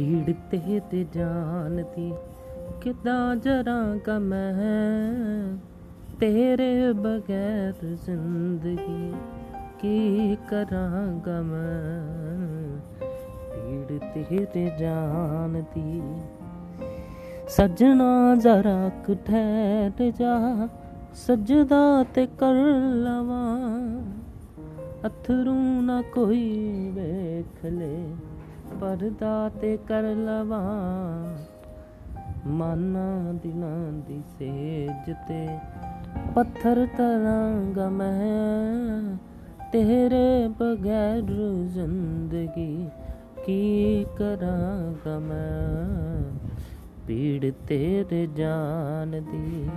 ਪੀੜ ਤੇ ਜਾਣਦੀ ਕਿਦਾਂ ਜਰਾਂਗਾ ਮੈਂ ਤੇਰੇ ਬਗੈਰ ਜ਼ਿੰਦਗੀ ਕੀ ਕਰਾਂਗਾ ਮੈਂ? ਪੀੜ ਤੇਰੇ ਜਾਣਦੀ ਸਜਣਾ ਜ਼ਰਾ ਕੁ ਠਹਿਰ ਜਾ, ਸਜਦਾ ਤੇ ਕਰ ਲਵਾਂ। ਅਥਰੂ ਨਾ ਕੋਈ ਵੇਖ ਲੈ ਪਰਦਾ ਤੇ ਕਰ ਲਵਾਂ। ਮਾਨਾ ਦਿਲਾਂ ਦੀ ਸੇਜ ਤੇ ਪੱਥਰ ਤਰਾਂਗਾ ਮੈਂ। ਤੇਰੇ ਬਗੈਰ ਜ਼ਿੰਦਗੀ ਕੀ ਕਰਾਂਗਾ ਮੈਂ? ਪੀੜ ਤੇਰੇ ਜਾਨ ਦੀ